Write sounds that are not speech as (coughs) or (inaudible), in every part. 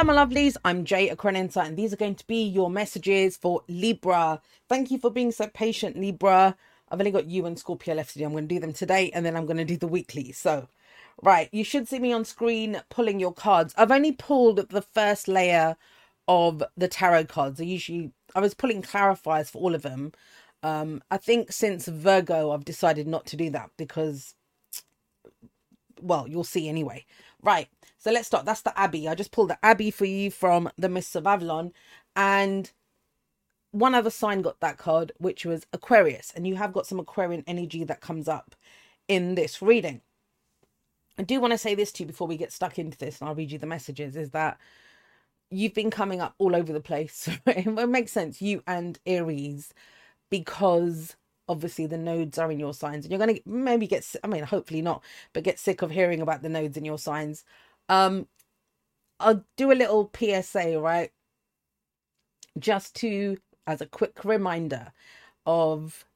Hello, my lovelies. I'm Jay Akrenensa, and these are going to be your messages for Libra. Thank you for being so patient, Libra. I've only got you and Scorpio left to do. I'm going to do them today, and then I'm going to do the weekly. So, right, you should see me on screen pulling your cards. I've only pulled the first layer of the tarot cards. I usually I was pulling clarifiers for all of them. Um, I think since Virgo, I've decided not to do that because, well, you'll see anyway. Right. So let's start. That's the Abbey. I just pulled the Abbey for you from the Mists of Avalon. And one other sign got that card, which was Aquarius. And you have got some Aquarian energy that comes up in this reading. I do want to say this to you before we get stuck into this, and I'll read you the messages is that you've been coming up all over the place. (laughs) it makes sense, you and Aries, because obviously the nodes are in your signs, and you're going to maybe get, I mean, hopefully not, but get sick of hearing about the nodes in your signs. Um, I'll do a little PSA, right? Just to, as a quick reminder of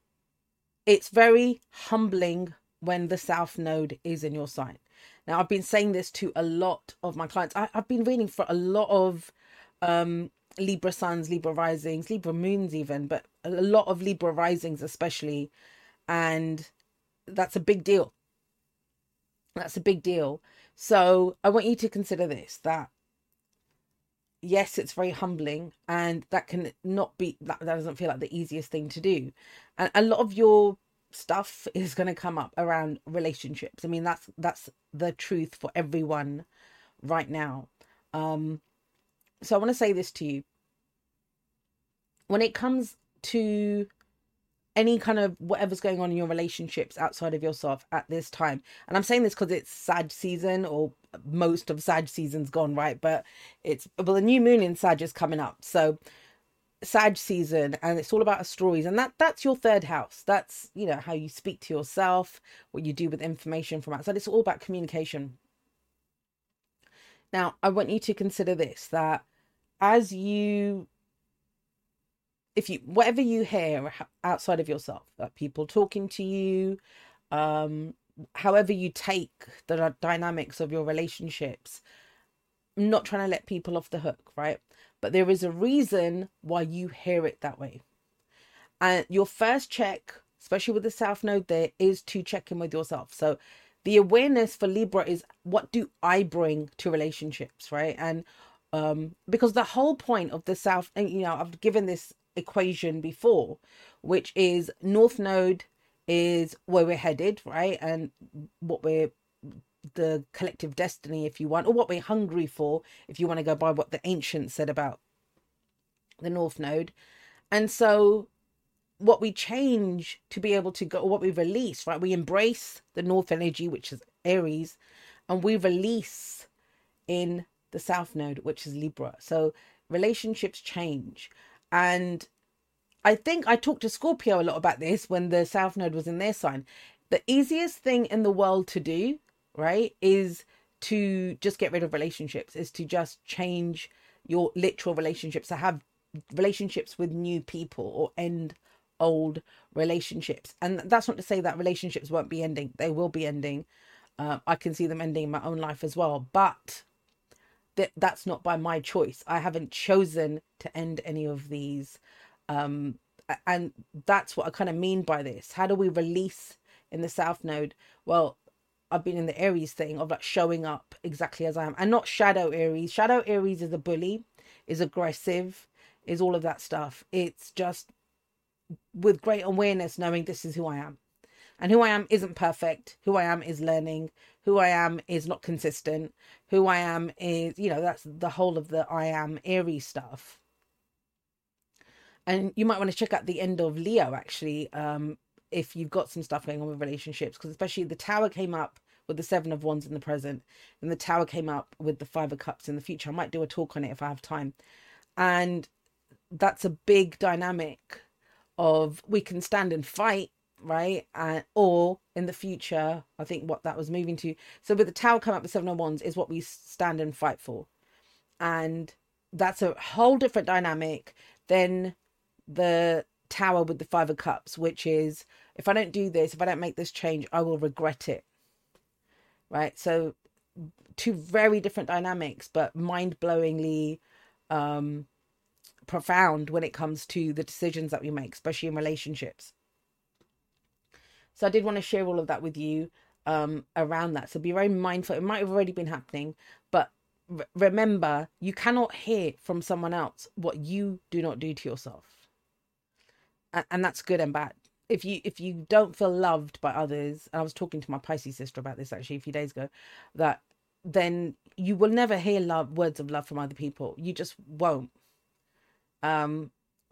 it's very humbling when the South Node is in your sign. Now, I've been saying this to a lot of my clients. I, have been reading for a lot of um, Libra suns, Libra risings, Libra moons, even, but a lot of Libra risings, especially. And that's a big deal. That's a big deal. So I want you to consider this that yes, it's very humbling, and that can not be that, that doesn't feel like the easiest thing to do. And a lot of your stuff is going to come up around relationships. I mean, that's that's the truth for everyone right now. Um, so I want to say this to you. When it comes to any kind of whatever's going on in your relationships outside of yourself at this time. And I'm saying this because it's Sag season or most of Sag season's gone, right? But it's well, the new moon in Sag is coming up. So Sag season and it's all about stories and that that's your third house. That's, you know, how you speak to yourself, what you do with information from outside. It's all about communication. Now, I want you to consider this that as you if you whatever you hear outside of yourself like people talking to you um however you take the dynamics of your relationships I'm not trying to let people off the hook right? But there is a reason why you hear it that way. And your first check especially with the south node there is to check in with yourself. So the awareness for libra is what do i bring to relationships right? And um because the whole point of the south and you know i've given this equation before, which is North Node is where we're headed, right? And what we're the collective destiny, if you want, or what we're hungry for, if you want to go by what the ancients said about the North Node. And so what we change to be able to go, what we release, right? We embrace the North energy, which is Aries, and we release in the South Node, which is Libra. So relationships change. And I think I talked to Scorpio a lot about this when the South Node was in their sign. The easiest thing in the world to do, right, is to just get rid of relationships, is to just change your literal relationships, to have relationships with new people or end old relationships. And that's not to say that relationships won't be ending, they will be ending. Uh, I can see them ending in my own life as well. But that that's not by my choice. I haven't chosen to end any of these. Um, and that's what I kind of mean by this. How do we release in the South Node? Well, I've been in the Aries thing of like showing up exactly as I am and not shadow Aries. Shadow Aries is a bully, is aggressive, is all of that stuff. It's just with great awareness, knowing this is who I am. And who I am isn't perfect. Who I am is learning. Who I am is not consistent. Who I am is, you know, that's the whole of the I am Aries stuff. And you might want to check out the end of Leo actually, um, if you've got some stuff going on with relationships, because especially the Tower came up with the Seven of Wands in the present, and the Tower came up with the Five of Cups in the future. I might do a talk on it if I have time. And that's a big dynamic of we can stand and fight right? And or in the future, I think what that was moving to. So with the tower come up with seven of wands is what we stand and fight for, and that's a whole different dynamic than the tower with the five of cups, which is if I don't do this, if I don't make this change, I will regret it. Right. So two very different dynamics, but mind blowingly um, profound when it comes to the decisions that we make, especially in relationships. So I did want to share all of that with you um, around that. So be very mindful. It might have already been happening, but r- remember, you cannot hear from someone else what you do not do to yourself, and, and that's good and bad. If you if you don't feel loved by others, and I was talking to my Pisces sister about this actually a few days ago, that then you will never hear love words of love from other people. You just won't. Um,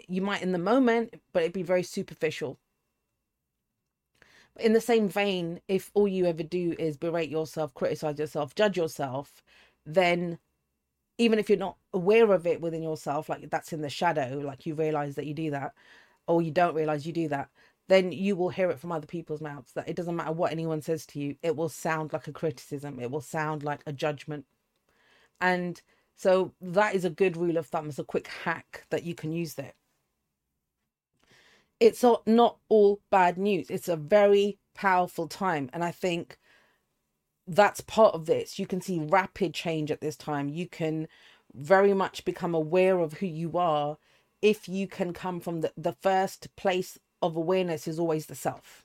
you might in the moment, but it'd be very superficial in the same vein, if all you ever do is berate yourself, criticize yourself, judge yourself, then even if you're not aware of it within yourself, like that's in the shadow, like you realize that you do that, or you don't realize you do that, then you will hear it from other people's mouths that it doesn't matter what anyone says to you, it will sound like a criticism, it will sound like a judgment. And so that is a good rule of thumb, it's a quick hack that you can use there it's not all bad news. It's a very powerful time. And I think that's part of this. You can see rapid change at this time. You can very much become aware of who you are if you can come from the, the first place of awareness is always the self.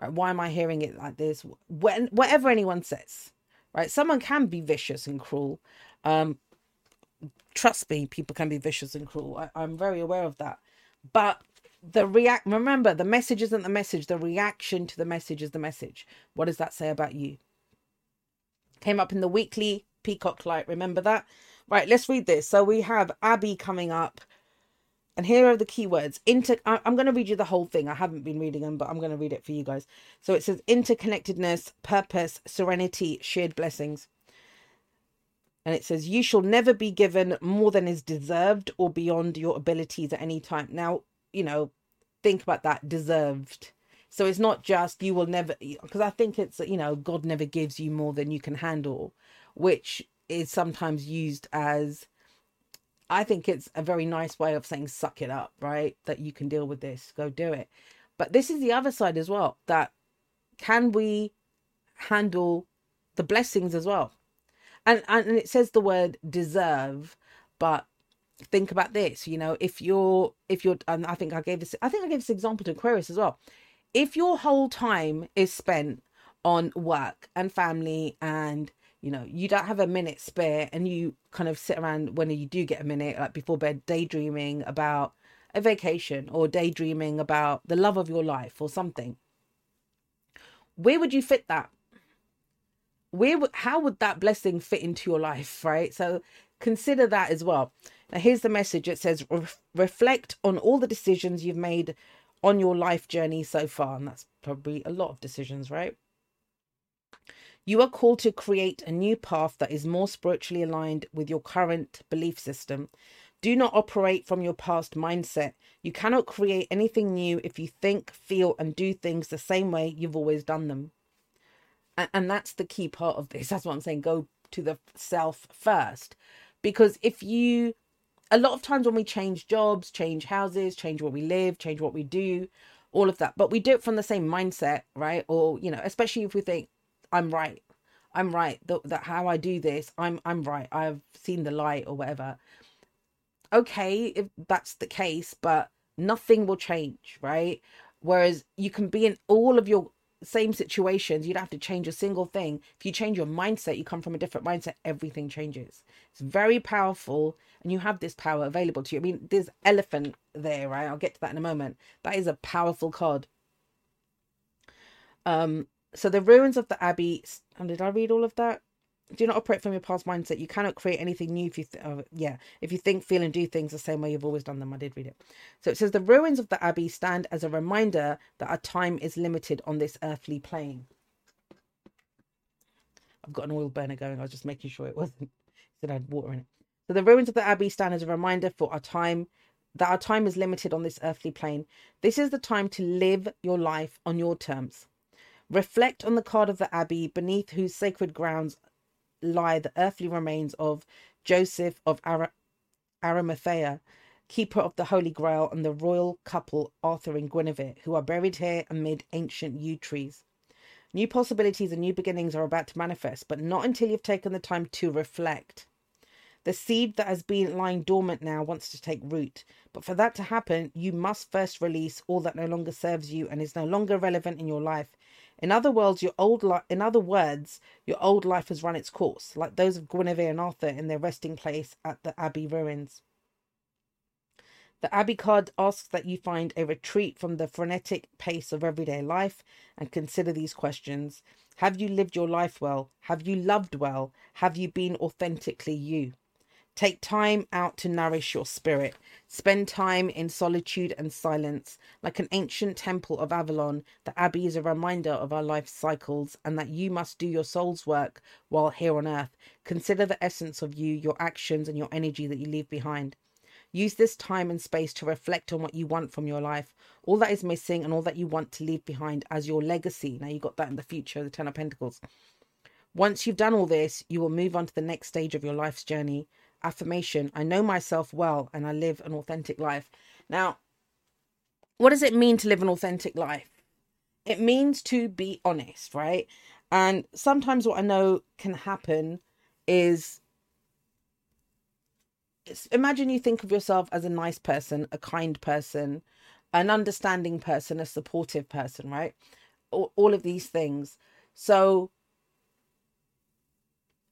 Right? Why am I hearing it like this? When whatever anyone says, right? Someone can be vicious and cruel. Um, trust me, people can be vicious and cruel. I, I'm very aware of that. But the react remember the message isn't the message the reaction to the message is the message. What does that say about you? Came up in the weekly peacock light remember that? Right let's read this. So we have abby coming up and here are the keywords. Inter i'm going to read you the whole thing. I haven't been reading them but i'm going to read it for you guys. So it says interconnectedness purpose serenity shared blessings. And it says you shall never be given more than is deserved or beyond your abilities at any time. Now you know, think about that deserved. So it's not just you will never, because I think it's, you know, God never gives you more than you can handle, which is sometimes used as, I think it's a very nice way of saying, suck it up, right? That you can deal with this, go do it. But this is the other side as well that can we handle the blessings as well? And, and it says the word deserve, but think about this you know if you're if you're and i think i gave this i think i gave this example to aquarius as well. If your whole time is spent on work and family and you know you don't have a minute spare and you kind of sit around when you do get a minute like before bed daydreaming about a vacation or daydreaming about the love of your life or something where would you fit that? Where how would that blessing fit into your life right? So consider that as well now, here's the message it says, reflect on all the decisions you've made on your life journey so far. And that's probably a lot of decisions, right? You are called to create a new path that is more spiritually aligned with your current belief system. Do not operate from your past mindset. You cannot create anything new if you think, feel, and do things the same way you've always done them. And, and that's the key part of this. (laughs) That's what I'm saying. Go to the self first. Because if you a lot of times when we change jobs, change houses, change where we live, change what we do, all of that, but we do it from the same mindset, right? Or, you know, especially if we think, I'm right. I'm right. That, how I do this, I'm I'm right. I've seen the light or whatever. Okay, if that's the case, but nothing will change, right? Whereas you can be in all of your same situations, you don't have to change a single thing. If you change your mindset, you come from a different mindset, everything changes. It's very powerful, and you have this power available to you. I mean, there's elephant there, right? I'll get to that in a moment. That is a powerful card. Um, so the ruins of the abbey. And did I read all of that? Do not operate from your past mindset. You cannot create anything new if you, th- oh, yeah, if you think, feel, and do things the same way you've always done them. I did read it. So it says the ruins of the abbey stand as a reminder that our time is limited on this earthly plane. I've got an oil burner going. I was just making sure it wasn't. (laughs) It I had water in it. So the ruins of the abbey stand as a reminder for our time that our time is limited on this earthly plane. This is the time to live your life on your terms. Reflect on the card of the abbey beneath whose sacred grounds lie the earthly remains of Joseph of Ar- Arimathea, keeper of the Holy Grail, and the royal couple Arthur and Guinevere, who are buried here amid ancient yew trees. New possibilities and new beginnings are about to manifest, but not until you've taken the time to reflect. The seed that has been lying dormant now wants to take root. But for that to happen, you must first release all that no longer serves you and is no longer relevant in your life. In other words, your old in other words, your old life has run its course, like those of Guinevere and Arthur in their resting place at the Abbey ruins. The Abbey card asks that you find a retreat from the frenetic pace of everyday life and consider these questions. Have you lived your life well? Have you loved well? Have you been authentically you? Take time out to nourish your spirit. Spend time in solitude and silence. Like an ancient temple of Avalon, the Abbey is a reminder of our life cycles and that you must do your soul's work while here on earth. Consider the essence of you, your actions, and your energy that you leave behind. Use this time and space to reflect on what you want from your life, all that is missing, and all that you want to leave behind as your legacy. Now, you got that in the future, of the Ten of Pentacles. Once you've done all this, you will move on to the next stage of your life's journey affirmation I know myself well and I live an authentic life. Now, what does it mean to live an authentic life? It means to be honest, right? And sometimes what I know can happen is imagine you think of yourself as a nice person, a kind person, an understanding person, a supportive person, right? All, all of these things. So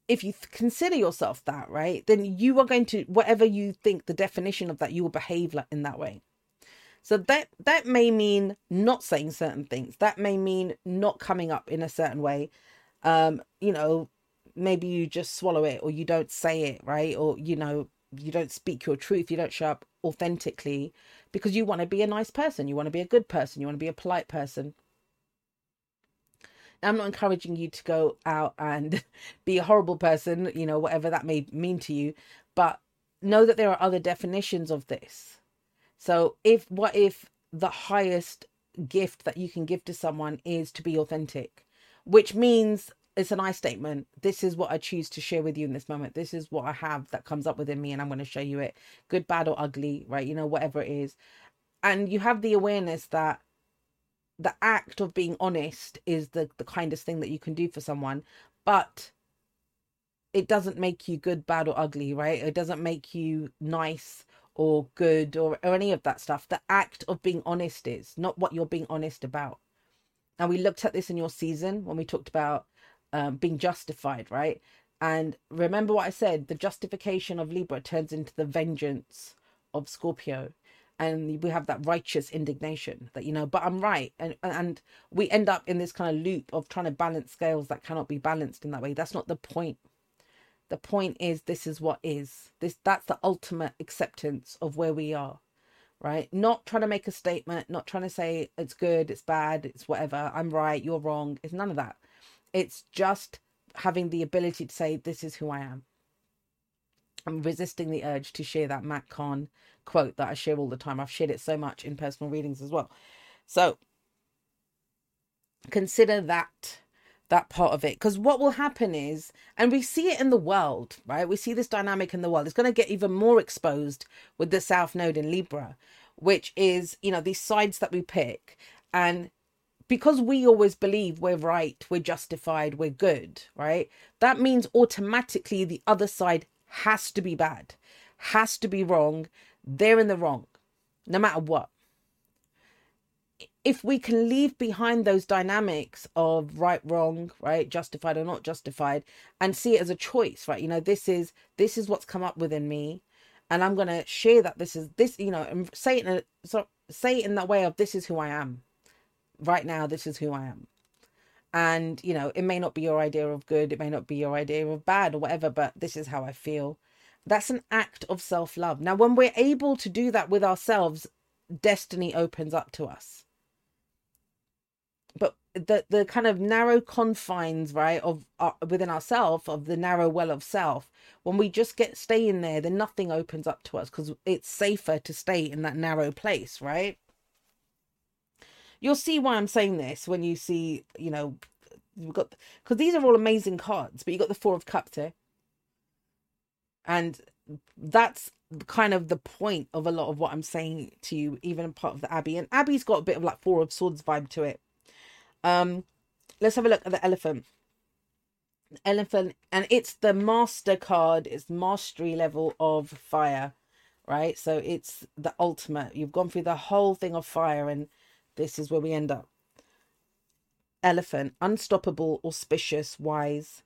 if you consider yourself that, right, then you are going to whatever you think the definition of that, you will behave like in that way. So that that may mean not saying certain things. That may mean not coming up in a certain way. Um, you know, maybe you just swallow it or you don't say it, right? Or you know, you don't speak your truth, you don't show up authentically because you want to be a nice person, you want to be a good person, you want to be a polite person. I'm not encouraging you to go out and (laughs) be a horrible person, you know, whatever that may mean to you, but know that there are other definitions of this. So, if what if the highest gift that you can give to someone is to be authentic, which means it's an I statement. This is what I choose to share with you in this moment. This is what I have that comes up within me, and I'm going to show you it good, bad, or ugly, right? You know, whatever it is. And you have the awareness that the act of being honest is the the kindest thing that you can do for someone but it doesn't make you good bad or ugly right? It doesn't make you nice or good or, or any of that stuff. The act of being honest is not what you're being honest about. Now we looked at this in your season when we talked about um, being justified right? And remember what i said the justification of libra turns into the vengeance of scorpio and we have that righteous indignation that you know but i'm right. And and we end up in this kind of loop of trying to balance scales that cannot be balanced in that way. That's not the point. The point is this is what is. This that's the ultimate acceptance of where we are right? Not trying to make a statement not trying to say it's good it's bad it's whatever i'm right you're wrong. It's none of that. It's just having the ability to say this is who i am I'm resisting the urge to share that Matt Kahn quote that I share all the time. I've shared it so much in personal readings as well. So consider that that part of it. Because what will happen is and we see it in the world right? We see this dynamic in the world. It's going to get even more exposed with the south node in libra which is you know these sides that we pick. And because we always believe we're right we're justified we're good right? That means automatically the other side has to be bad, has to be wrong. They're in the wrong, no matter what. If we can leave behind those dynamics of right, wrong, right, justified or not justified, and see it as a choice, right? You know, this is this is what's come up within me, and I'm gonna share that this is this, you know, and say it in a, so say it in that way of this is who I am. Right now, this is who I am and you know it may not be your idea of good it may not be your idea of bad or whatever but this is how i feel. That's an act of self-love. Now when we're able to do that with ourselves destiny opens up to us. But the the kind of narrow confines right of uh, within ourself of the narrow well of self when we just get stay in there then nothing opens up to us because it's safer to stay in that narrow place right you'll see why I'm saying this when you see, you know, we've got because these are all amazing cards, but you got the Four of Cups here, and that's kind of the point of a lot of what I'm saying to you, even part of the Abbey. And Abbey's got a bit of like Four of Swords vibe to it. Um, let's have a look at the elephant. Elephant, and it's the master card. It's mastery level of fire, right? So it's the ultimate. You've gone through the whole thing of fire, and this is where we end up. Elephant, unstoppable, auspicious, wise.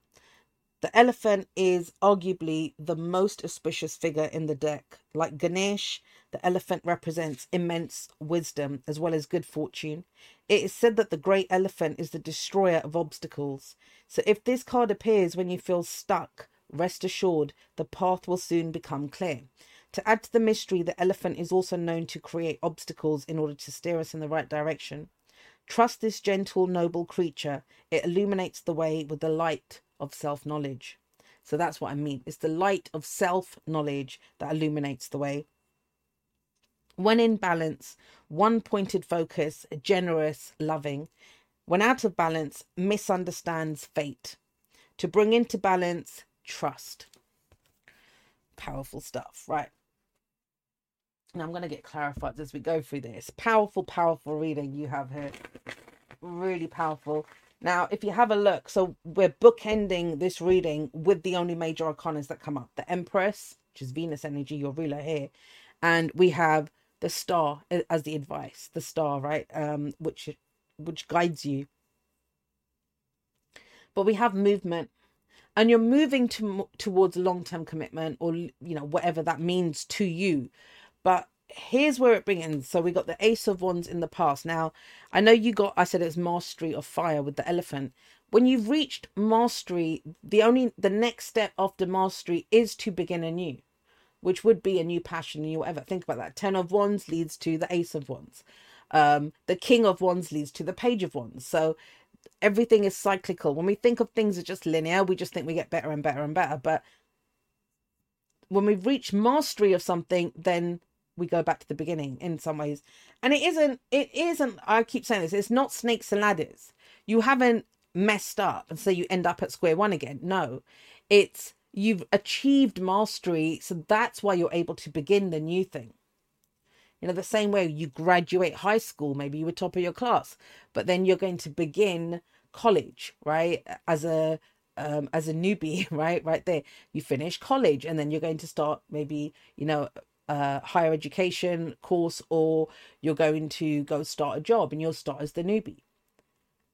The elephant is arguably the most auspicious figure in the deck. Like Ganesh, the elephant represents immense wisdom as well as good fortune. It is said that the great elephant is the destroyer of obstacles. So if this card appears when you feel stuck, rest assured the path will soon become clear. To add to the mystery, the elephant is also known to create obstacles in order to steer us in the right direction. Trust this gentle, noble creature. It illuminates the way with the light of self knowledge. So that's what I mean. It's the light of self knowledge that illuminates the way. When in balance, one pointed focus, generous, loving. When out of balance, misunderstands fate. To bring into balance, trust. Powerful stuff, right? I'm going to get clarified as we go through this. Powerful, powerful reading you have here. Really powerful. Now, if you have a look, so we're bookending this reading with the only major arcanas that come up the Empress, which is Venus energy, your ruler here, and we have the star as the advice, the star, right? Um, which which guides you. But we have movement, and you're moving to, towards long term commitment, or you know whatever that means to you. But here's where it begins. So we got the Ace of Wands in the past. Now, I know you got, I said it's mastery of fire with the elephant. When you've reached mastery, the only, the next step after mastery is to begin anew, which would be a new passion, new whatever. Think about that. Ten of Wands leads to the Ace of Wands. Um, the King of Wands leads to the Page of Wands. So everything is cyclical. When we think of things as just linear, we just think we get better and better and better. But when we've reached mastery of something, then we go back to the beginning in some ways. And it isn't, it isn't, I keep saying this, it's not snakes and ladders. You haven't messed up and so you end up at square one again. No, it's you've achieved mastery. So that's why you're able to begin the new thing. You know, the same way you graduate high school, maybe you were top of your class, but then you're going to begin college, right? As a um, as a newbie, (laughs) right? Right there, you finish college, and then you're going to start maybe, you know, uh, higher education course or you're going to go start a job and you'll start as the newbie.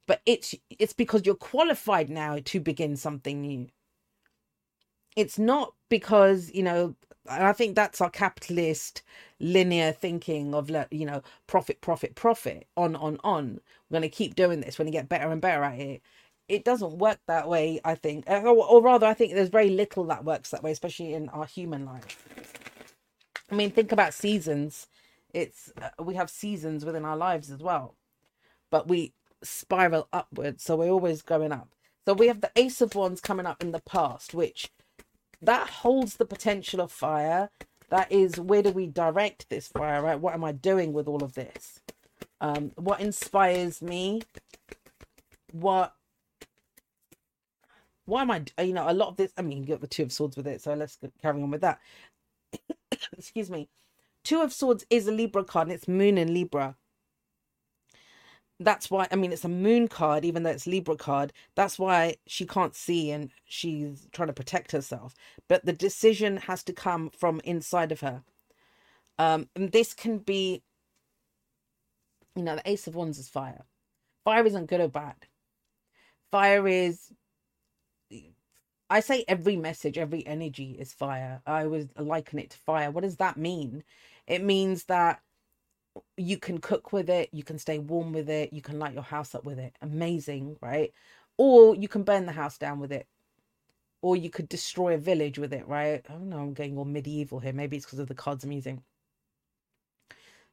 But it's it's because you're qualified now to begin something new. It's not because you know i think that's our capitalist linear thinking of you know profit profit profit on on on. We're going to keep doing this. When you get better and better at it. It doesn't work that way i think. Or, or rather i think there's very little that works that way especially in our human life I mean, think about seasons. It's uh, we have seasons within our lives as well, but we spiral upwards, so we're always going up. So we have the Ace of Wands coming up in the past, which that holds the potential of fire. That is where do we direct this fire, right? What am I doing with all of this? Um, what inspires me? What why am I, you know, a lot of this, I mean, you got the Two of Swords with it, so let's carry on with that. (coughs) excuse me, Two of Swords is a Libra card and it's Moon in Libra. That's why, I mean, it's a Moon card, even though it's Libra card. That's why she can't see and she's trying to protect herself. But the decision has to come from inside of her. Um, and this can be, you know, the Ace of Wands is fire. Fire isn't good or bad. Fire is I say every message, every energy is fire. I would liken it to fire. What does that mean? It means that you can cook with it, you can stay warm with it, you can light your house up with it. Amazing, right? Or you can burn the house down with it. Or you could destroy a village with it, right? I don't know, I'm getting all medieval here. Maybe it's because of the cards I'm using.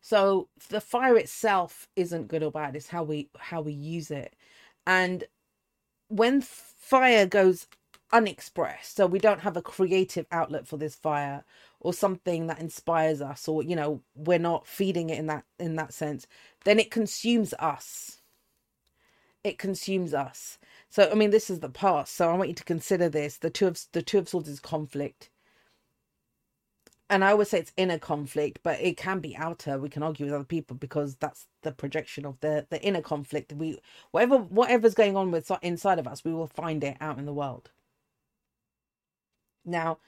So the fire itself isn't good or bad, it's how we how we use it. And when fire goes unexpressed. So we don't have a creative outlet for this fire or something that inspires us or you know we're not feeding it in that in that sense. Then it consumes us. It consumes us. So i mean this is the past. So i want you to consider this. The two of the two of swords is conflict. And I would say it's inner conflict, but it can be outer. We can argue with other people because that's the projection of the the inner conflict. We whatever whatever's going on with inside of us, we will find it out in the world. Now,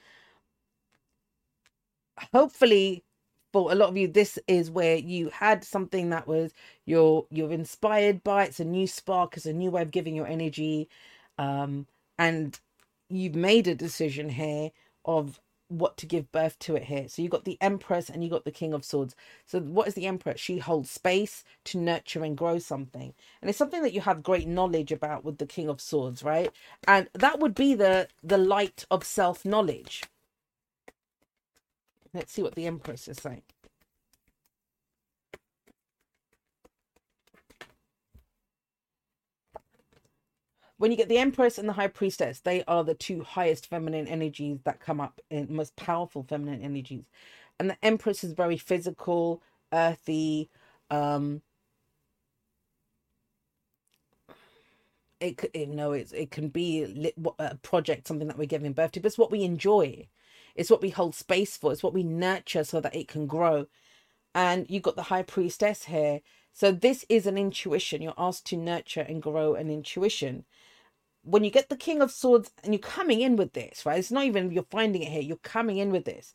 hopefully, for a lot of you, this is where you had something that was you're you're inspired by. It's a new spark. It's a new way of giving your energy, um, and you've made a decision here of what to give birth to it here. So you got the Empress and you got the King of Swords. So what is the Empress? She holds space to nurture and grow something. And it's something that you have great knowledge about with the King of Swords, right? And that would be the the light of self-knowledge. Let's see what the Empress is saying. When you get the Empress and the High Priestess, they are the two highest feminine energies that come up in most powerful feminine energies. And the Empress is very physical, earthy, um it could you know it's it can be a project something that we're giving birth to but it's what we enjoy. It's what we hold space for. It's what we nurture so that it can grow. And you've got the high priestess here. So this is an intuition. You're asked to nurture and grow an intuition when you get the King of Swords and you're coming in with this, right? It's not even you're finding it here, you're coming in with this.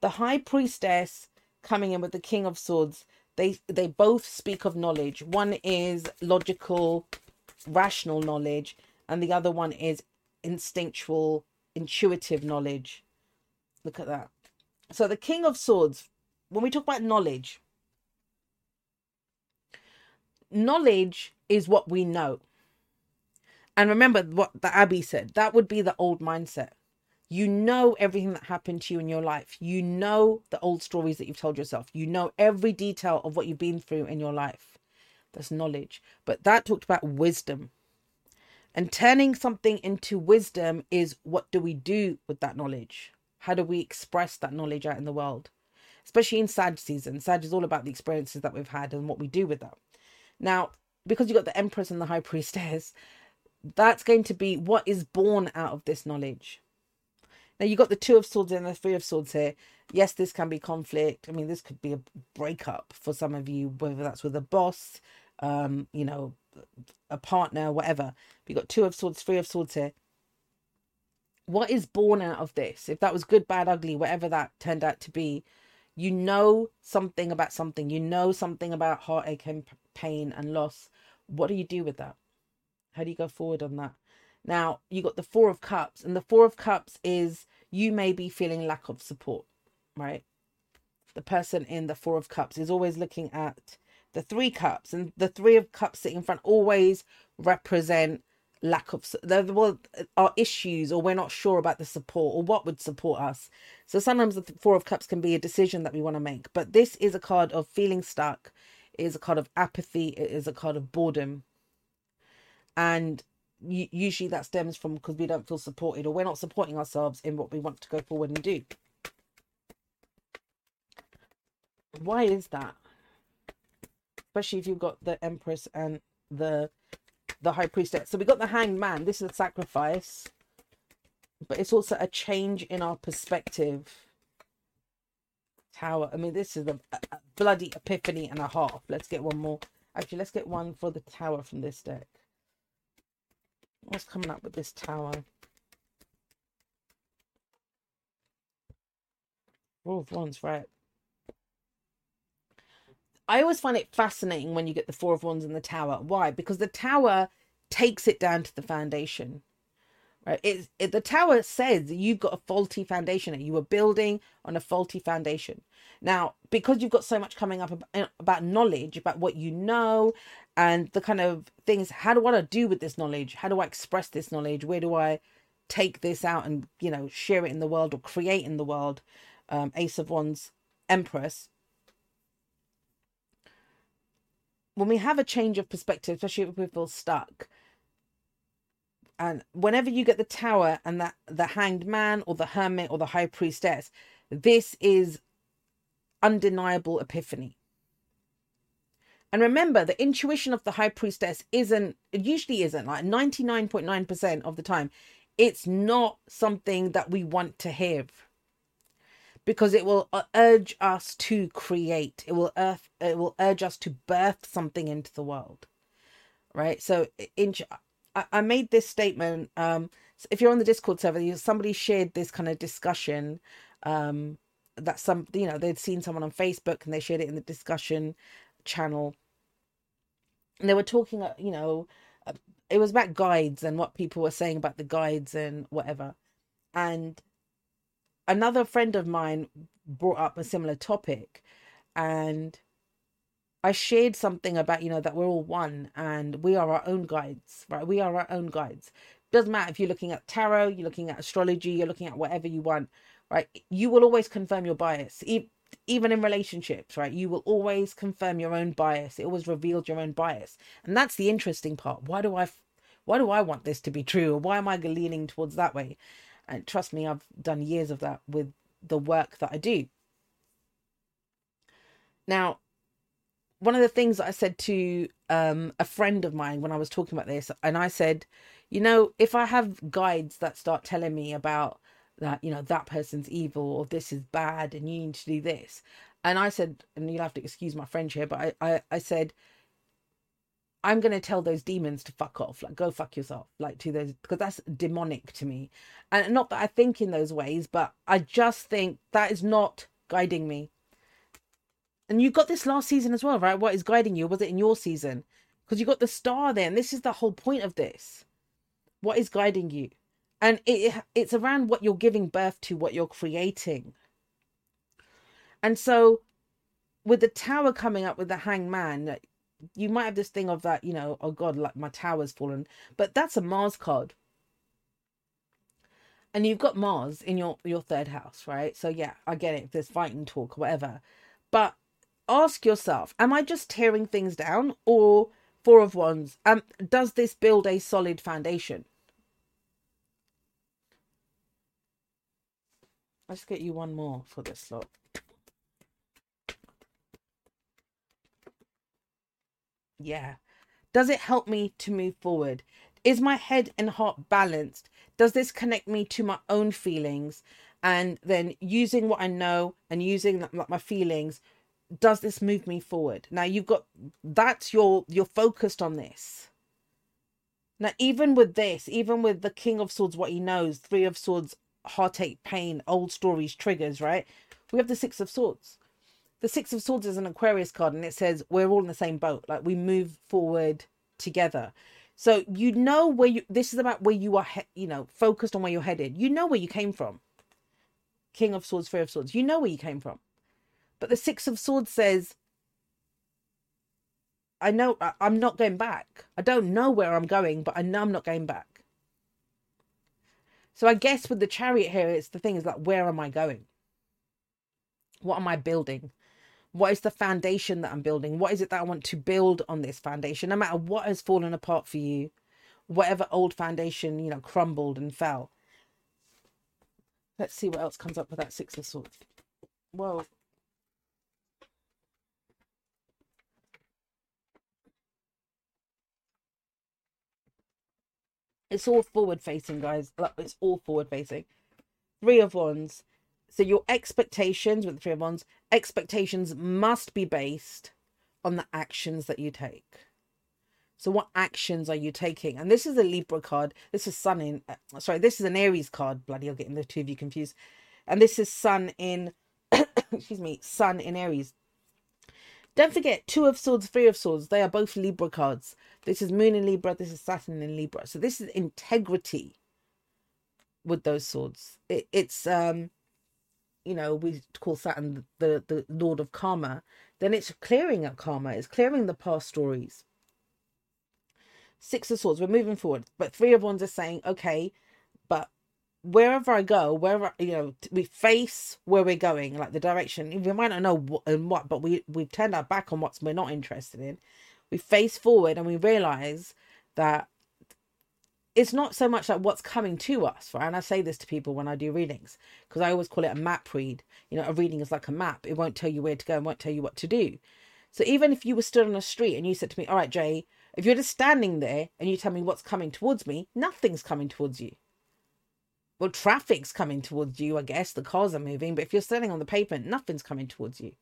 The High Priestess coming in with the King of Swords, they they both speak of knowledge. One is logical, rational knowledge, and the other one is instinctual, intuitive knowledge. Look at that. So the King of Swords, when we talk about knowledge, knowledge is what we know and remember what the Abbey said that would be the old mindset. You know everything that happened to you in your life. You know the old stories that you've told yourself. You know every detail of what you've been through in your life. That's knowledge. But that talked about wisdom. And turning something into wisdom is what do we do with that knowledge? How do we express that knowledge out in the world? Especially in Sag season. Sag is all about the experiences that we've had and what we do with that. Now, because you've got the Empress and the High Priestess, that's going to be what is born out of this knowledge. Now you got the two of swords and the three of swords here. Yes, this can be conflict. I mean, this could be a breakup for some of you, whether that's with a boss, um, you know, a partner, whatever. We got two of swords, three of swords here. What is born out of this? If that was good, bad, ugly, whatever that turned out to be, you know something about something. You know something about heartache and pain and loss. What do you do with that? How do you go forward on that? Now, you got the Four of Cups, and the Four of Cups is you may be feeling lack of support, right? The person in the Four of Cups is always looking at the Three Cups, and the Three of Cups sitting in front always represent lack of well are issues or we're not sure about the support or what would support us so sometimes the four of cups can be a decision that we want to make but this is a card of feeling stuck it is a card of apathy it is a card of boredom and usually that stems from because we don't feel supported or we're not supporting ourselves in what we want to go forward and do. Why is that? Especially if you've got the empress and the the high priestess so we got the hanged man. This is a sacrifice but it's also a change in our perspective. Tower i mean this is a, a bloody epiphany and a half. Let's get one more. Actually let's get one for the tower from this deck What's coming up with this tower? Four of Wands, right. I always find it fascinating when you get the Four of Wands in the tower. Why? Because the tower takes it down to the foundation. Right? It, it, the tower says you've got a faulty foundation. And you were building on a faulty foundation. Now, because you've got so much coming up about, about knowledge, about what you know, and the kind of things, how do I do with this knowledge? How do I express this knowledge? Where do I take this out and you know share it in the world or create in the world? Um, Ace of Wands, Empress. When we have a change of perspective, especially if we feel stuck, and whenever you get the tower and that the hanged man or the hermit or the high priestess this is undeniable epiphany and remember the intuition of the high priestess isn't it usually isn't like 99.9% of the time it's not something that we want to hear because it will uh, urge us to create. It will earth. It will urge us to birth something into the world, right? So, in I, I made this statement. Um, if you're on the Discord server, somebody shared this kind of discussion. Um, that some you know they'd seen someone on Facebook and they shared it in the discussion channel. And they were talking, uh, you know, uh, it was about guides and what people were saying about the guides and whatever. And another friend of mine brought up a similar topic and I shared something about, you know, that we're all one and we are our own guides, right? We are our own guides. Doesn't matter if you're looking at tarot, you're looking at astrology, you're looking at whatever you want, right? You will always confirm your bias. Even in relationships, right? You will always confirm your own bias. It always reveals your own bias. And that's the interesting part. Why do I why do I want this to be true? Or why am I leaning towards that way? And trust me, I've done years of that with the work that I do. Now, one of the things I said to um, a friend of mine when I was talking about this, and I said, you know, if I have guides that start telling me about that, you know, that person's evil or this is bad and you need to do this, and I said, and you'll have to excuse my French here, but I, I, I said, I'm going to tell those demons to fuck off, like go fuck yourself, like to those, because that's demonic to me. And not that I think in those ways, but I just think that is not guiding me. And you got this last season as well, right? What is guiding you? Was it in your season? Because you got the star there, and this is the whole point of this. What is guiding you? And it it's around what you're giving birth to, what you're creating. And so with the tower coming up with the hangman, you might have this thing of that, you know, oh God, like my tower's fallen. But that's a Mars card. And you've got Mars in your your third house, right? So yeah, I get it. There's fighting talk whatever. But ask yourself, am I just tearing things down? Or four of wands, um, does this build a solid foundation? Let's get you one more for this lot. Yeah. Does it help me to move forward? Is my head and heart balanced? Does this connect me to my own feelings? And then using what I know and using my feelings, does this move me forward? Now you've got that's your you're focused on this. Now, even with this, even with the King of Swords, what he knows, Three of Swords, heartache, pain, old stories, triggers, right? We have the Six of Swords the Six of Swords is an Aquarius card and it says we're all in the same boat. Like we move forward together. So you know where you, this is about where you are, he, you know, focused on where you're headed. You know where you came from. King of Swords, Three of Swords. You know where you came from. But the Six of Swords says, I know I'm not going back. I don't know where I'm going, but I know I'm not going back. So I guess with the chariot here, it's the thing is like, where am I going? What am I building? what is the foundation that I'm building? What is it that I want to build on this foundation? No matter what has fallen apart for you, whatever old foundation, you know, crumbled and fell. Let's see what else comes up with that Six of Swords. Whoa. It's all forward facing, guys. It's all forward facing. Three of Wands. So your expectations with the three of wands, expectations must be based on the actions that you take. So what actions are you taking? And this is a Libra card. This is Sun in. Uh, sorry, this is an Aries card. Bloody, I'm getting the two of you confused. And this is Sun in. (coughs) excuse me, Sun in Aries. Don't forget, two of swords, three of swords. They are both Libra cards. This is Moon in Libra. This is Saturn in Libra. So this is integrity with those swords. It, it's um you know we call Saturn the the Lord of Karma, then it's clearing up karma. It's clearing the past stories. Six of Swords. We're moving forward, but Three of Wands are saying, okay, but wherever I go, wherever you know, we face where we're going, like the direction. We might not know what and what, but we we've turned our back on what we're not interested in. We face forward and we realize that it's not so much like what's coming to us, right? And I say this to people when I do readings because I always call it a map read. You know, a reading is like a map, it won't tell you where to go and won't tell you what to do. So even if you were stood on a street and you said to me, All right, Jay, if you're just standing there and you tell me what's coming towards me, nothing's coming towards you. Well, traffic's coming towards you, I guess. The cars are moving, but if you're standing on the pavement, nothing's coming towards you.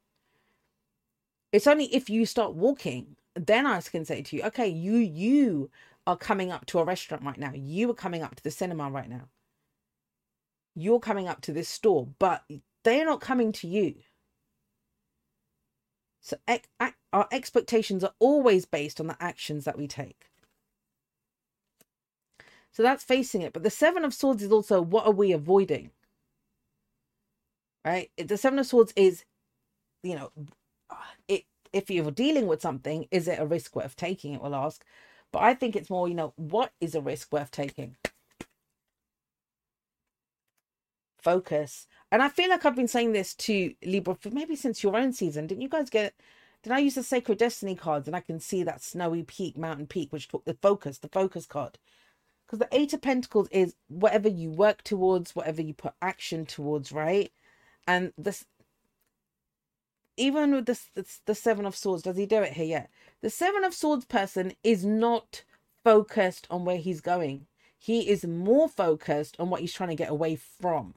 It's only if you start walking, then I can say to you, okay, you you are coming up to a restaurant right now. You are coming up to the cinema right now. You're coming up to this store, but they're not coming to you. So our expectations are always based on the actions that we take. So that's facing it. But the Seven of Swords is also what are we avoiding? Right? The Seven of Swords is, you know, it if you're dealing with something, is it a risk worth taking? It will ask. But I think it's more, you know, what is a risk worth taking? Focus. And I feel like I've been saying this to Libra for maybe since your own season. Didn't you guys get did I use the Sacred Destiny cards and I can see that snowy peak, mountain peak, which took the focus, the focus card? Because the Eight of Pentacles is whatever you work towards, whatever you put action towards, right? And this, even with this, this the Seven of Swords, does he do it here yet? The Seven of Swords person is not focused on where he's going. He is more focused on what he's trying to get away from.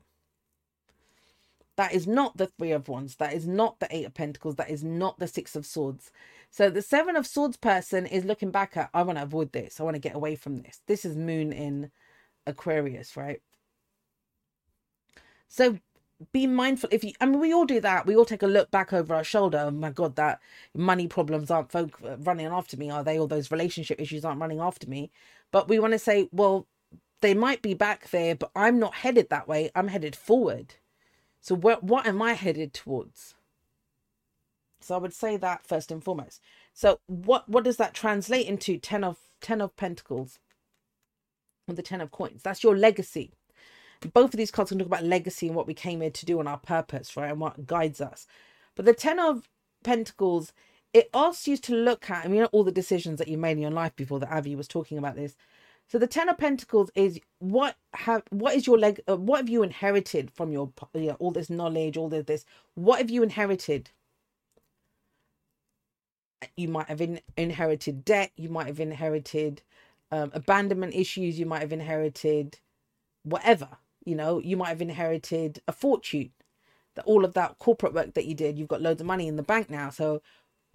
That is not the Three of Wands. That is not the Eight of Pentacles. That is not the Six of Swords. So the Seven of Swords person is looking back at, I want to avoid this. I want to get away from this. This is Moon in Aquarius, right? So be mindful if you i mean we all do that we all take a look back over our shoulder oh my god that money problems aren't folk running after me are they all those relationship issues aren't running after me but we want to say well they might be back there but i'm not headed that way i'm headed forward so what what am I headed towards? So I would say that first and foremost. So what what does that translate into? Ten of ten of pentacles. And the ten of coins. That's your legacy. Both of these cards can talk about legacy and what we came here to do and our purpose, right? And what guides us. But the ten of pentacles, it asks you to look at, I mean, all the decisions that you made in your life before that Avi was talking about this. So the Ten of Pentacles is what have what is your leg? Uh, what have you inherited from your you know, all this knowledge, all this this? What have you inherited? You might have in, inherited debt. You might have inherited um, abandonment issues. You might have inherited whatever. You know, you might have inherited a fortune. That all of that corporate work that you did, you've got loads of money in the bank now. So,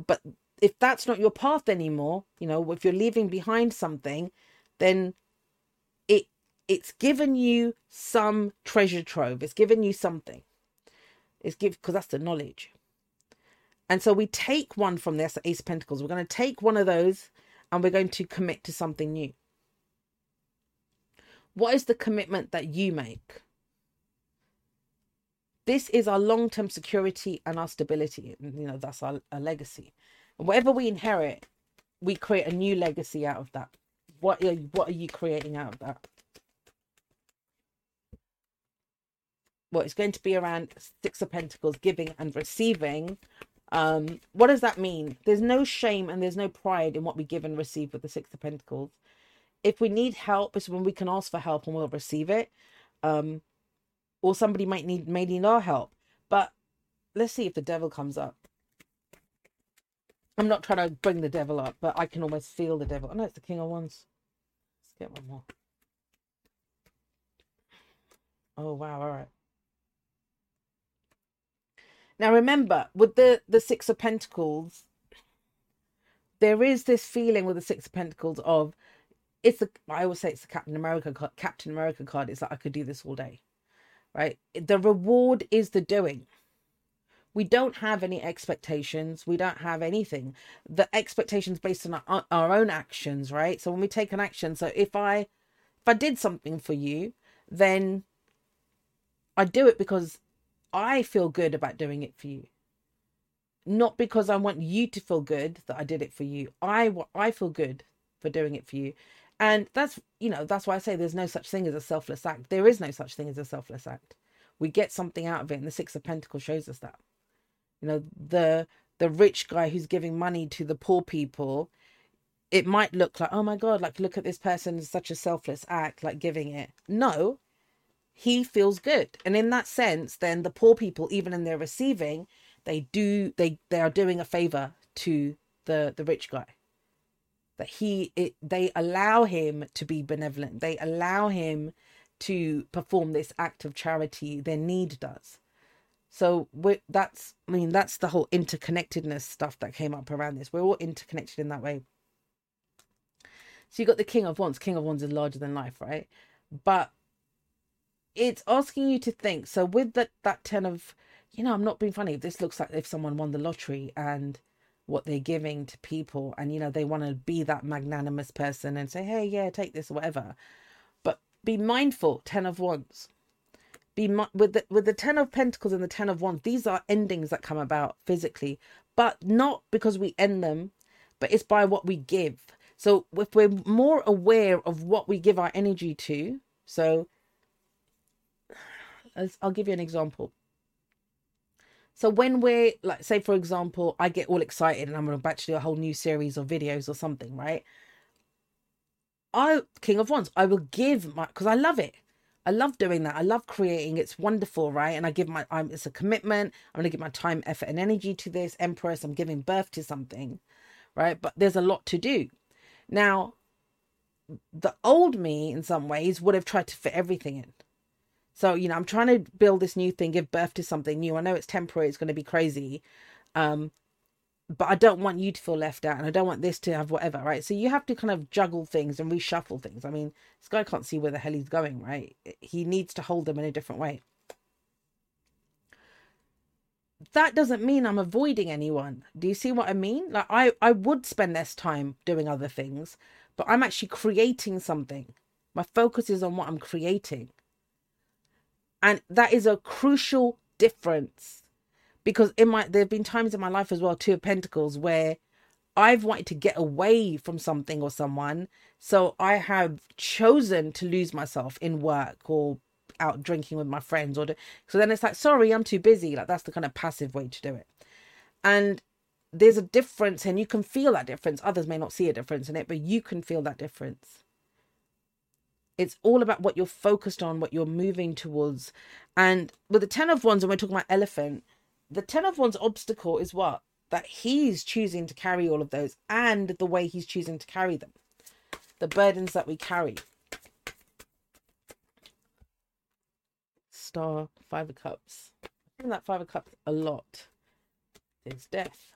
but if that's not your path anymore, you know, if you're leaving behind something, then it it's given you some treasure trove. It's given you something. It's give because that's the knowledge. And so we take one from this Ace of Pentacles. We're going to take one of those and we're going to commit to something new. What is the commitment that you make? This is our long term security and our stability. You know, that's our, our legacy. And whatever we inherit, we create a new legacy out of that what are what are you creating out of that? Well, it's going to be around Six of Pentacles, giving and receiving. Um, what does that mean? There's no shame and there's no pride in what we give and receive with the Six of Pentacles. If we need help, it's when we can ask for help and we'll receive it. Um, or somebody might need may need our help. But let's see if the devil comes up. I'm not trying to bring the devil up, but I can almost feel the devil. I know it's the King of Wands. Let's get one more. Oh, wow. All right. Now, remember, with the, the Six of Pentacles, there is this feeling with the Six of Pentacles of, it's the, I always say it's the Captain America card, Captain America card. It's like, I could do this all day, right? The reward is the doing we don't have any expectations we don't have anything the expectations based on our, our own actions right so when we take an action so if i if i did something for you then i do it because i feel good about doing it for you. Not because i want you to feel good that i did it for you. I i feel good for doing it for you. And that's you know that's why i say there's no such thing as a selfless act. There is no such thing as a selfless act. We get something out of it and the six of pentacles shows us that. You know the the rich guy who's giving money to the poor people it might look like oh my god like look at this person such a selfless act like giving it. No he feels good and in that sense then the poor people even in their receiving they do they they are doing a favor to the the rich guy that he it they allow him to be benevolent they allow him to perform this act of charity, their need does. So that's I mean that's the whole interconnectedness stuff that came up around this. We're all interconnected in that way. So you got the King of Wands. King of Wands is larger than life, right? But it's asking you to think. So with that that ten of, you know, I'm not being funny. This looks like if someone won the lottery and what they're giving to people, and you know they want to be that magnanimous person and say, hey, yeah, take this or whatever. But be mindful. Ten of Wands. Be with the with the Ten of Pentacles and the Ten of Wands. These are endings that come about physically, but not because we end them, but it's by what we give. So if we're more aware of what we give our energy to, so I'll give you an example. So when we're like, say for example, I get all excited and I'm about to do a whole new series of videos or something, right? I King of Wands, I will give my because I love it. I love doing that. I love creating. It's wonderful, right? And I give my I'm it's a commitment. I'm gonna give my time, effort, and energy to this. Empress, I'm giving birth to something, right? But there's a lot to do. Now, the old me in some ways would have tried to fit everything in. So, you know, I'm trying to build this new thing, give birth to something new. I know it's temporary, it's going to be crazy. Um, but I don't want you to feel left out and I don't want this to have whatever, right? So you have to kind of juggle things and reshuffle things. I mean, this guy can't see where the hell he's going, right? He needs to hold them in a different way. That doesn't mean I'm avoiding anyone. Do you see what I mean? Like I I would spend less time doing other things, but I'm actually creating something. My focus is on what I'm creating. And that is a crucial difference. Because in my there have been times in my life as well, two of pentacles, where I've wanted to get away from something or someone. So I have chosen to lose myself in work or out drinking with my friends or do, so then it's like sorry i'm too busy. Like that's the kind of passive way to do it. And there's a difference and you can feel that difference. Others may not see a difference in it but you can feel that difference it's all about what you're focused on, what you're moving towards. And with the Ten of Wands, and we're talking about elephant, the Ten of Wands obstacle is what? That he's choosing to carry all of those and the way he's choosing to carry them. The burdens that we carry. Star, Five of Cups. In that Five of Cups a lot. There's death.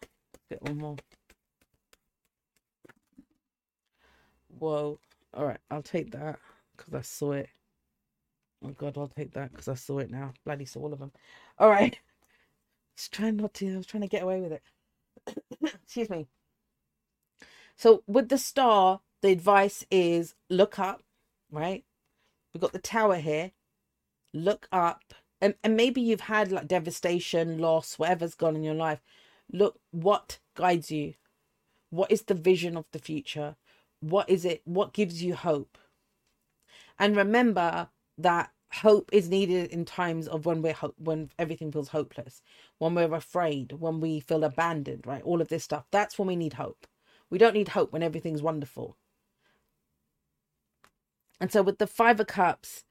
Get one more. Whoa. All right, I'll take that because I saw it. Oh God, I'll take that because I saw it now. Bloody saw all of them. All right. (laughs) Just trying not to. I was trying to get away with it. (coughs) Excuse me. So with the star, the advice is look up. Right. We've got the tower here. Look up, and and maybe you've had like devastation, loss, whatever's gone in your life. Look what guides you. What is the vision of the future? What is it? What gives you hope? And remember that hope is needed in times of when we're ho- when everything feels hopeless when we're afraid when we feel abandoned right? All of this stuff. That's when we need hope. We don't need hope when everything's wonderful. And so with the five of cups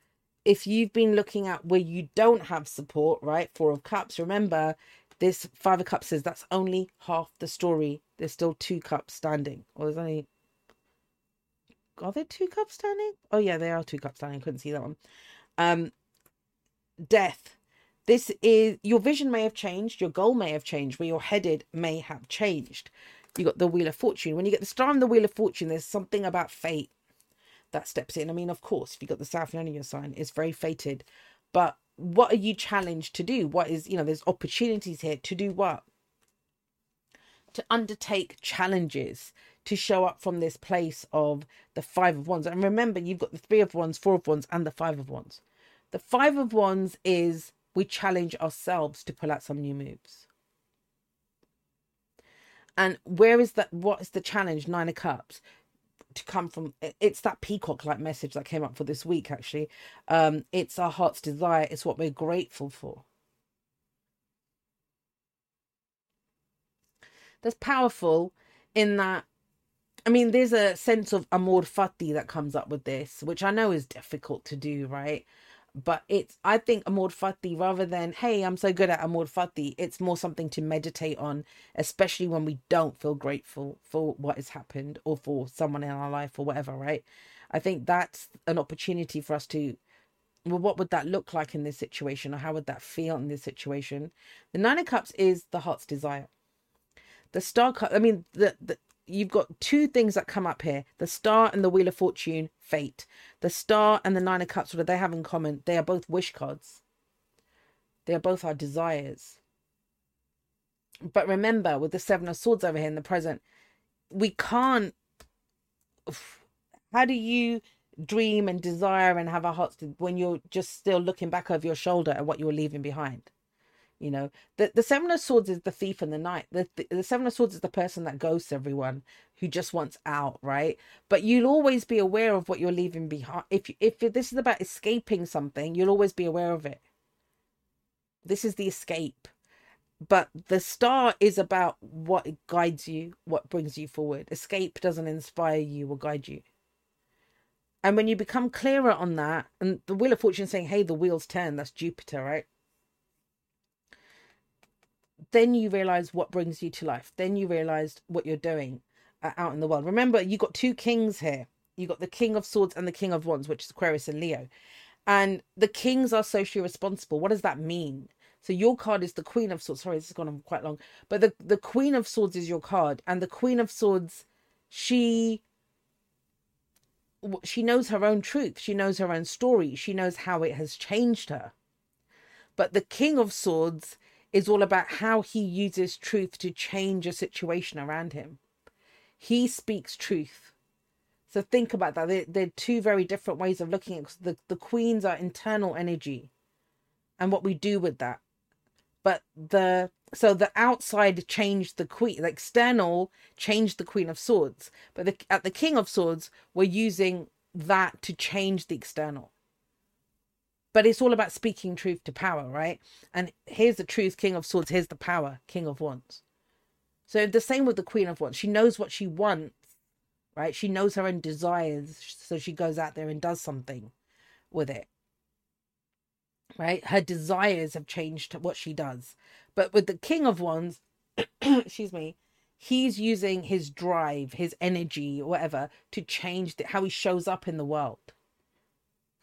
if you've been looking at where you don't have support right four of cups remember this five of cups says that's only half the story. There's still two cups standing. Or there's only are there two cups standing? Oh yeah, they are two cups standing. I Couldn't see that one. Um, death. This is your vision may have changed, your goal may have changed, where you're headed may have changed. You got the Wheel of Fortune. When you get the star and the Wheel of Fortune, there's something about fate that steps in. I mean, of course, if you got the South Node in your sign, it's very fated. But what are you challenged to do? What is, you know, there's opportunities here to do what? To undertake challenges, to show up from this place of the five of wands. And remember, you've got the three of wands, four of wands, and the five of wands. The five of wands is we challenge ourselves to pull out some new moves. And where is that? What is the challenge? Nine of Cups to come from. It's that peacock like message that came up for this week, actually. Um, it's our heart's desire, it's what we're grateful for. That's powerful in that I mean, there's a sense of amor fati that comes up with this, which I know is difficult to do, right? But it's, I think amor fati, rather than, hey, I'm so good at amor fati, it's more something to meditate on, especially when we don't feel grateful for what has happened or for someone in our life or whatever, right? I think that's an opportunity for us to well, what would that look like in this situation, or how would that feel in this situation? The Nine of Cups is the heart's desire. The Star Cup, I mean, the, the you've got two things that come up here the Star and the Wheel of Fortune, fate. The Star and the Nine of Cups, what do they have in common? They are both wish cards, they are both our desires. But remember, with the Seven of Swords over here in the present, we can't. How do you dream and desire and have a heart when you're just still looking back over your shoulder at what you're leaving behind you know the the seven of swords is the thief and the night the, the, the seven of swords is the person that ghosts everyone who just wants out right? But you'll always be aware of what you're leaving behind. If if this is about escaping something you'll always be aware of it. This is the escape. But the star is about what guides you what brings you forward. Escape doesn't inspire you or guide you. And when you become clearer on that, and the Wheel of Fortune saying, hey, the wheels turn, that's Jupiter, right? Then you realize what brings you to life. Then you realize what you're doing uh, out in the world. Remember, you got two kings here. You got the King of Swords and the King of Wands, which is Aquarius and Leo. And the kings are socially responsible. What does that mean? So your card is the Queen of Swords. Sorry, this has gone on quite long. But the, the Queen of Swords is your card. And the Queen of Swords, she she knows her own truth. She knows her own story. She knows how it has changed her. But the King of Swords is all about how he uses truth to change a situation around him. He speaks truth. So think about that. They're, they're two very different ways of looking at the the queens are internal energy, and what we do with that. But the so the outside changed the queen the external changed the queen of swords but the, at the king of swords we're using that to change the external but it's all about speaking truth to power right? And here's the truth king of swords. Here's the power king of wands. So the same with the queen of wands. She knows what she wants right? She knows her own desires. So she goes out there and does something with it right? Her desires have changed what she does. But with the King of Wands, (clears throat) excuse me, he's using his drive, his energy, whatever, to change the, how he shows up in the world.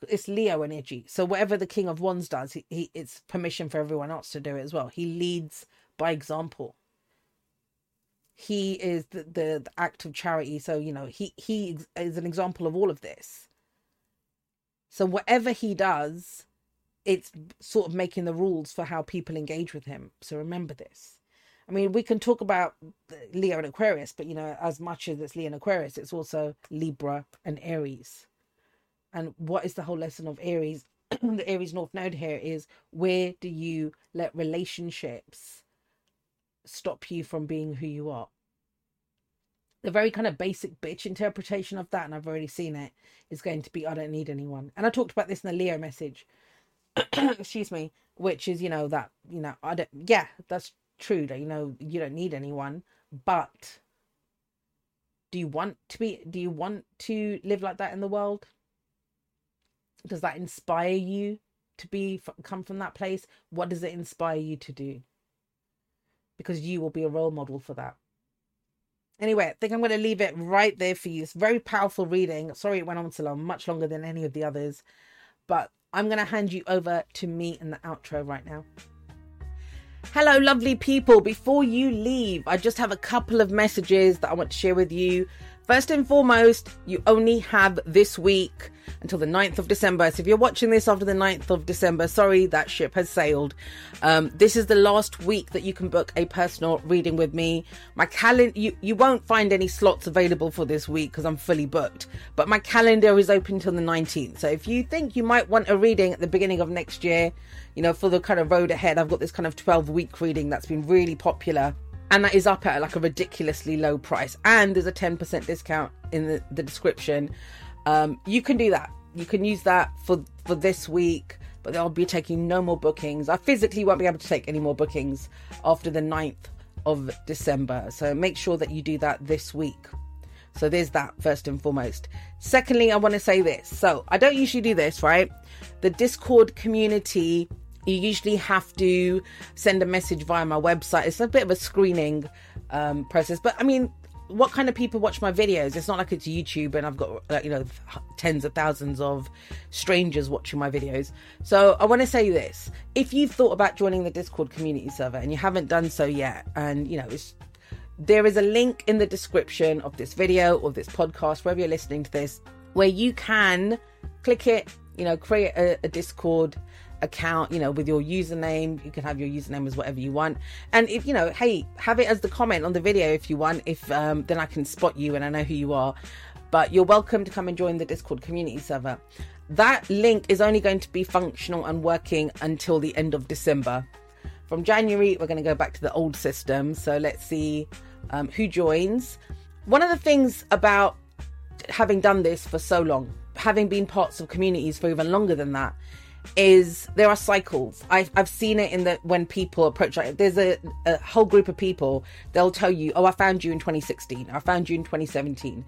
It's Leo energy. So whatever the King of Wands does, he, he it's permission for everyone else to do it as well. He leads by example. He is the, the, the act of charity. So, you know, he, he is an example of all of this. So whatever he does, it's sort of making the rules for how people engage with him. So remember this. I mean, we can talk about Leo and Aquarius, but you know, as much as it's Leo and Aquarius, it's also Libra and Aries. And what is the whole lesson of Aries? (clears throat) the Aries North Node here is where do you let relationships stop you from being who you are? The very kind of basic bitch interpretation of that, and I've already seen it, is going to be I don't need anyone. And I talked about this in the Leo message (clears throat) excuse me, which is, you know, that, you know, I don't, yeah, that's true that, you know, you don't need anyone, but do you want to be, do you want to live like that in the world? Does that inspire you to be, come from that place? What does it inspire you to do? Because you will be a role model for that. Anyway, I think I'm going to leave it right there for you. It's very powerful reading. Sorry it went on so long, much longer than any of the others. But I'm going to hand you over to me in the outro right now. Hello, lovely people. Before you leave, I just have a couple of messages that I want to share with you. First and foremost, you only have this week until the 9th of December. So if you're watching this after the 9th of December, sorry, that ship has sailed. Um, this is the last week that you can book a personal reading with me. My calendar, you, you won't find any slots available for this week because I'm fully booked, but my calendar is open until the 19th. So if you think you might want a reading at the beginning of next year, you know, for the kind of road ahead, I've got this kind of 12 week reading that's been really popular and that is up at like a ridiculously low price. And there's a 10% discount in the, the description. Um, you can do that. You can use that for for this week but i'll be taking no more bookings. I physically won't be able to take any more bookings after the 9th of december. So make sure that you do that this week. So there's that first and foremost. Secondly i want to say this. So i don't usually do this right? The discord community you usually have to send a message via my website. It's a bit of a screening um, process, but I mean, what kind of people watch my videos. It's not like it's YouTube and I've got like, you know tens of thousands of strangers watching my videos. So I want to say this: if you've thought about joining the Discord community server and you haven't done so yet, and you know there is a link in the description of this video or this podcast, wherever you're listening to this, where you can click it, you know, create a, a Discord account, you know, with your username. You can have your username as whatever you want. And if you know, hey, have it as the comment on the video if you want. If um, then I can spot you and I know who you are. But you're welcome to come and join the Discord community server. That link is only going to be functional and working until the end of December. From January, we're going to go back to the old system. So let's see um, who joins. One of the things about having done this for so long, having been parts of communities for even longer than that, is there are cycles. I've, I've seen it in the when people approach like there's a, a whole group of people they'll tell you oh I found you in 2016 I found you in 2017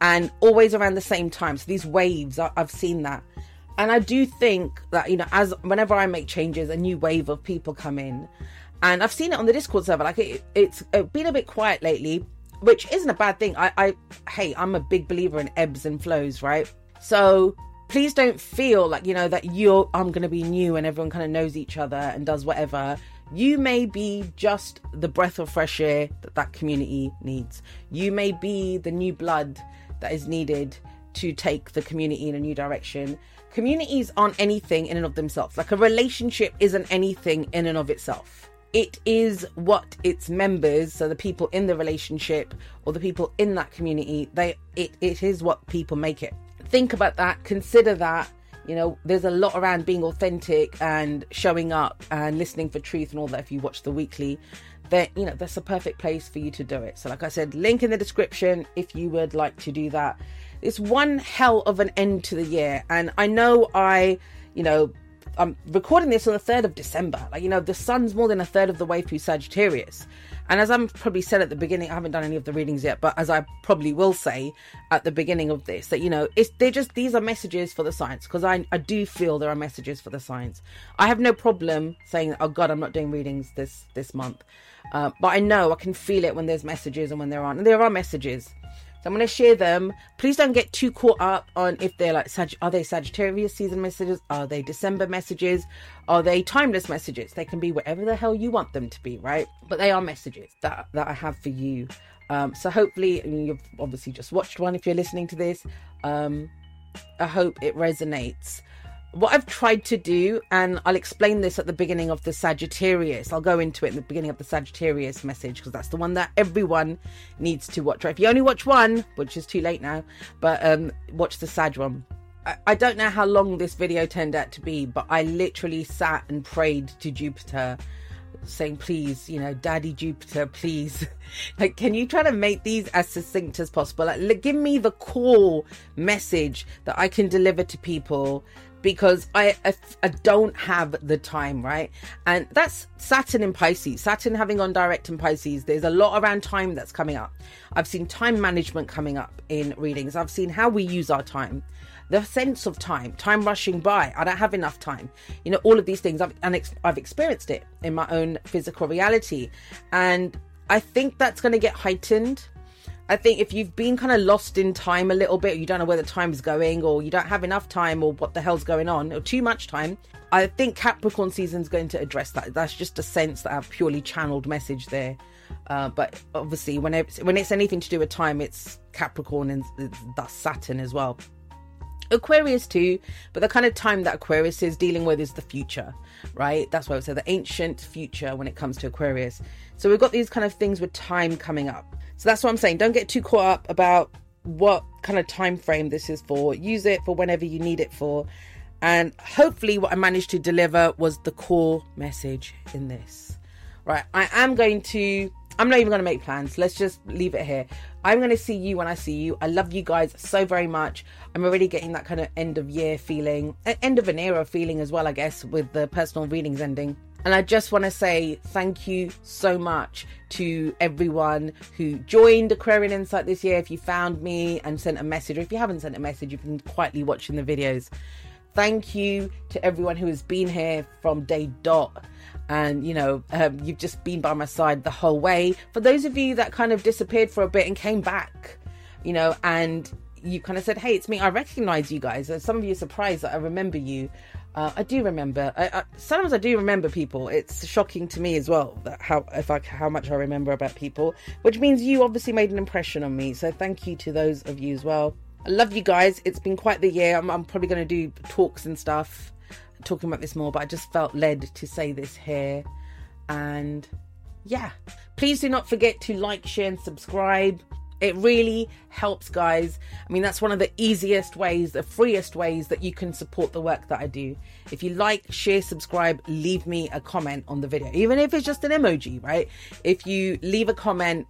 and always around the same time so these waves I, I've seen that and I do think that you know as whenever I make changes a new wave of people come in and I've seen it on the Discord server. Like it, it's been a bit quiet lately, which isn't a bad thing. I, I, hey, I'm a big believer in ebbs and flows, right? So please don't feel like you know that you're. I'm going to be new and everyone kind of knows each other and does whatever. You may be just the breath of fresh air that that community needs. You may be the new blood that is needed to take the community in a new direction. Communities aren't anything in and of themselves. Like a relationship isn't anything in and of itself it is what its members so the people in the relationship or the people in that community they it, it is what people make it think about that consider that you know there's a lot around being authentic and showing up and listening for truth and all that if you watch the weekly that you know that's a perfect place for you to do it so like i said link in the description if you would like to do that it's one hell of an end to the year and i know i you know I'm recording this on the 3rd of December. Like, you know, the sun's more than a third of the way through Sagittarius. And as I'm probably said at the beginning, I haven't done any of the readings yet, but as I probably will say at the beginning of this, that, you know, it's, they're just, these are messages for the science because I, I do feel there are messages for the science. I have no problem saying, oh God, I'm not doing readings this, this month. Uh, but I know I can feel it when there's messages and when there aren't. And there are messages. So I'm going to share them. Please don't get too caught up on if they're like, are they Sagittarius season messages? Are they December messages? Are they timeless messages? They can be whatever the hell you want them to be, right? But they are messages that, that I have for you. Um, so hopefully, you've obviously just watched one if you're listening to this. Um, I hope it resonates what I've tried to do, and I'll explain this at the beginning of the Sagittarius. I'll go into it in the beginning of the Sagittarius message because that's the one that everyone needs to watch. Right? If you only watch one, which is too late now, but um, watch the Sag one. I, I don't know how long this video turned out to be, but I literally sat and prayed to Jupiter saying, please, you know, Daddy Jupiter, please, (laughs) like, can you try to make these as succinct as possible? Like, give me the core message that I can deliver to people because I, I, I don't have the time, right? And that's Saturn in Pisces. Saturn having on direct in Pisces. There's a lot around time that's coming up. I've seen time management coming up in readings. I've seen how we use our time, the sense of time, time rushing by. I don't have enough time. You know, all of these things. I've and ex- I've experienced it in my own physical reality, and I think that's going to get heightened I think if you've been kind of lost in time a little bit, you don't know where the time's going, or you don't have enough time, or what the hell's going on, or too much time, I think Capricorn season's going to address that. That's just a sense that I've purely channeled message there. Uh, but obviously, when it's, when it's anything to do with time, it's Capricorn and thus Saturn as well. Aquarius too, but the kind of time that Aquarius is dealing with is the future, right? That's why I would say the ancient future when it comes to Aquarius. So we've got these kind of things with time coming up. So that's what I'm saying. Don't get too caught up about what kind of time frame this is for. Use it for whenever you need it for. And hopefully, what I managed to deliver was the core message in this. Right, I am going to. I'm not even going to make plans. Let's just leave it here. I'm going to see you when I see you. I love you guys so very much. I'm already getting that kind of end of year feeling, end of an era feeling as well, I guess, with the personal readings ending. And I just want to say thank you so much to everyone who joined Aquarian Insight this year. If you found me and sent a message, or if you haven't sent a message, you've been quietly watching the videos. Thank you to everyone who has been here from day dot. And, you know, um, you've just been by my side the whole way. For those of you that kind of disappeared for a bit and came back, you know, and you kind of said, "Hey, it's me. I recognize you guys." And some of you are surprised that I remember you. Uh, I do remember. I, I, sometimes I do remember people. It's shocking to me as well that how if I how much I remember about people, which means you obviously made an impression on me. So thank you to those of you as well. I love you guys. It's been quite the year. I'm, I'm probably going to do talks and stuff, talking about this more. But I just felt led to say this here, and yeah, please do not forget to like, share, and subscribe. It really helps, guys. I mean, that's one of the easiest ways, the freest ways that you can support the work that I do. If you like, share, subscribe, leave me a comment on the video, even if it's just an emoji, right? If you leave a comment,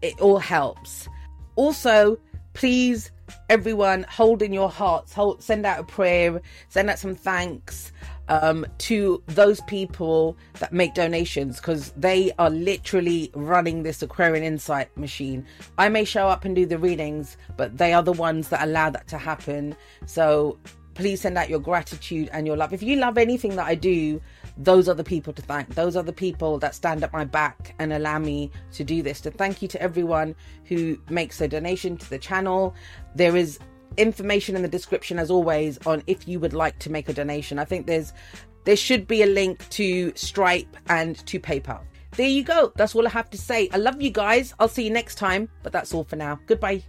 it all helps. Also, please, everyone, hold in your hearts, hold, send out a prayer, send out some thanks um, to those people that make donations because they are literally running this Aquarian Insight machine. I may show up and do the readings, but they are the ones that allow that to happen. So please send out your gratitude and your love. If you love anything that I do, those are the people to thank. Those are the people that stand at my back and allow me to do this. To thank you to everyone who makes a donation to the channel. There is information in the description as always on if you would like to make a donation. I think there's there should be a link to Stripe and to PayPal. There you go. That's all I have to say. I love you guys. I'll see you next time, but that's all for now. Goodbye.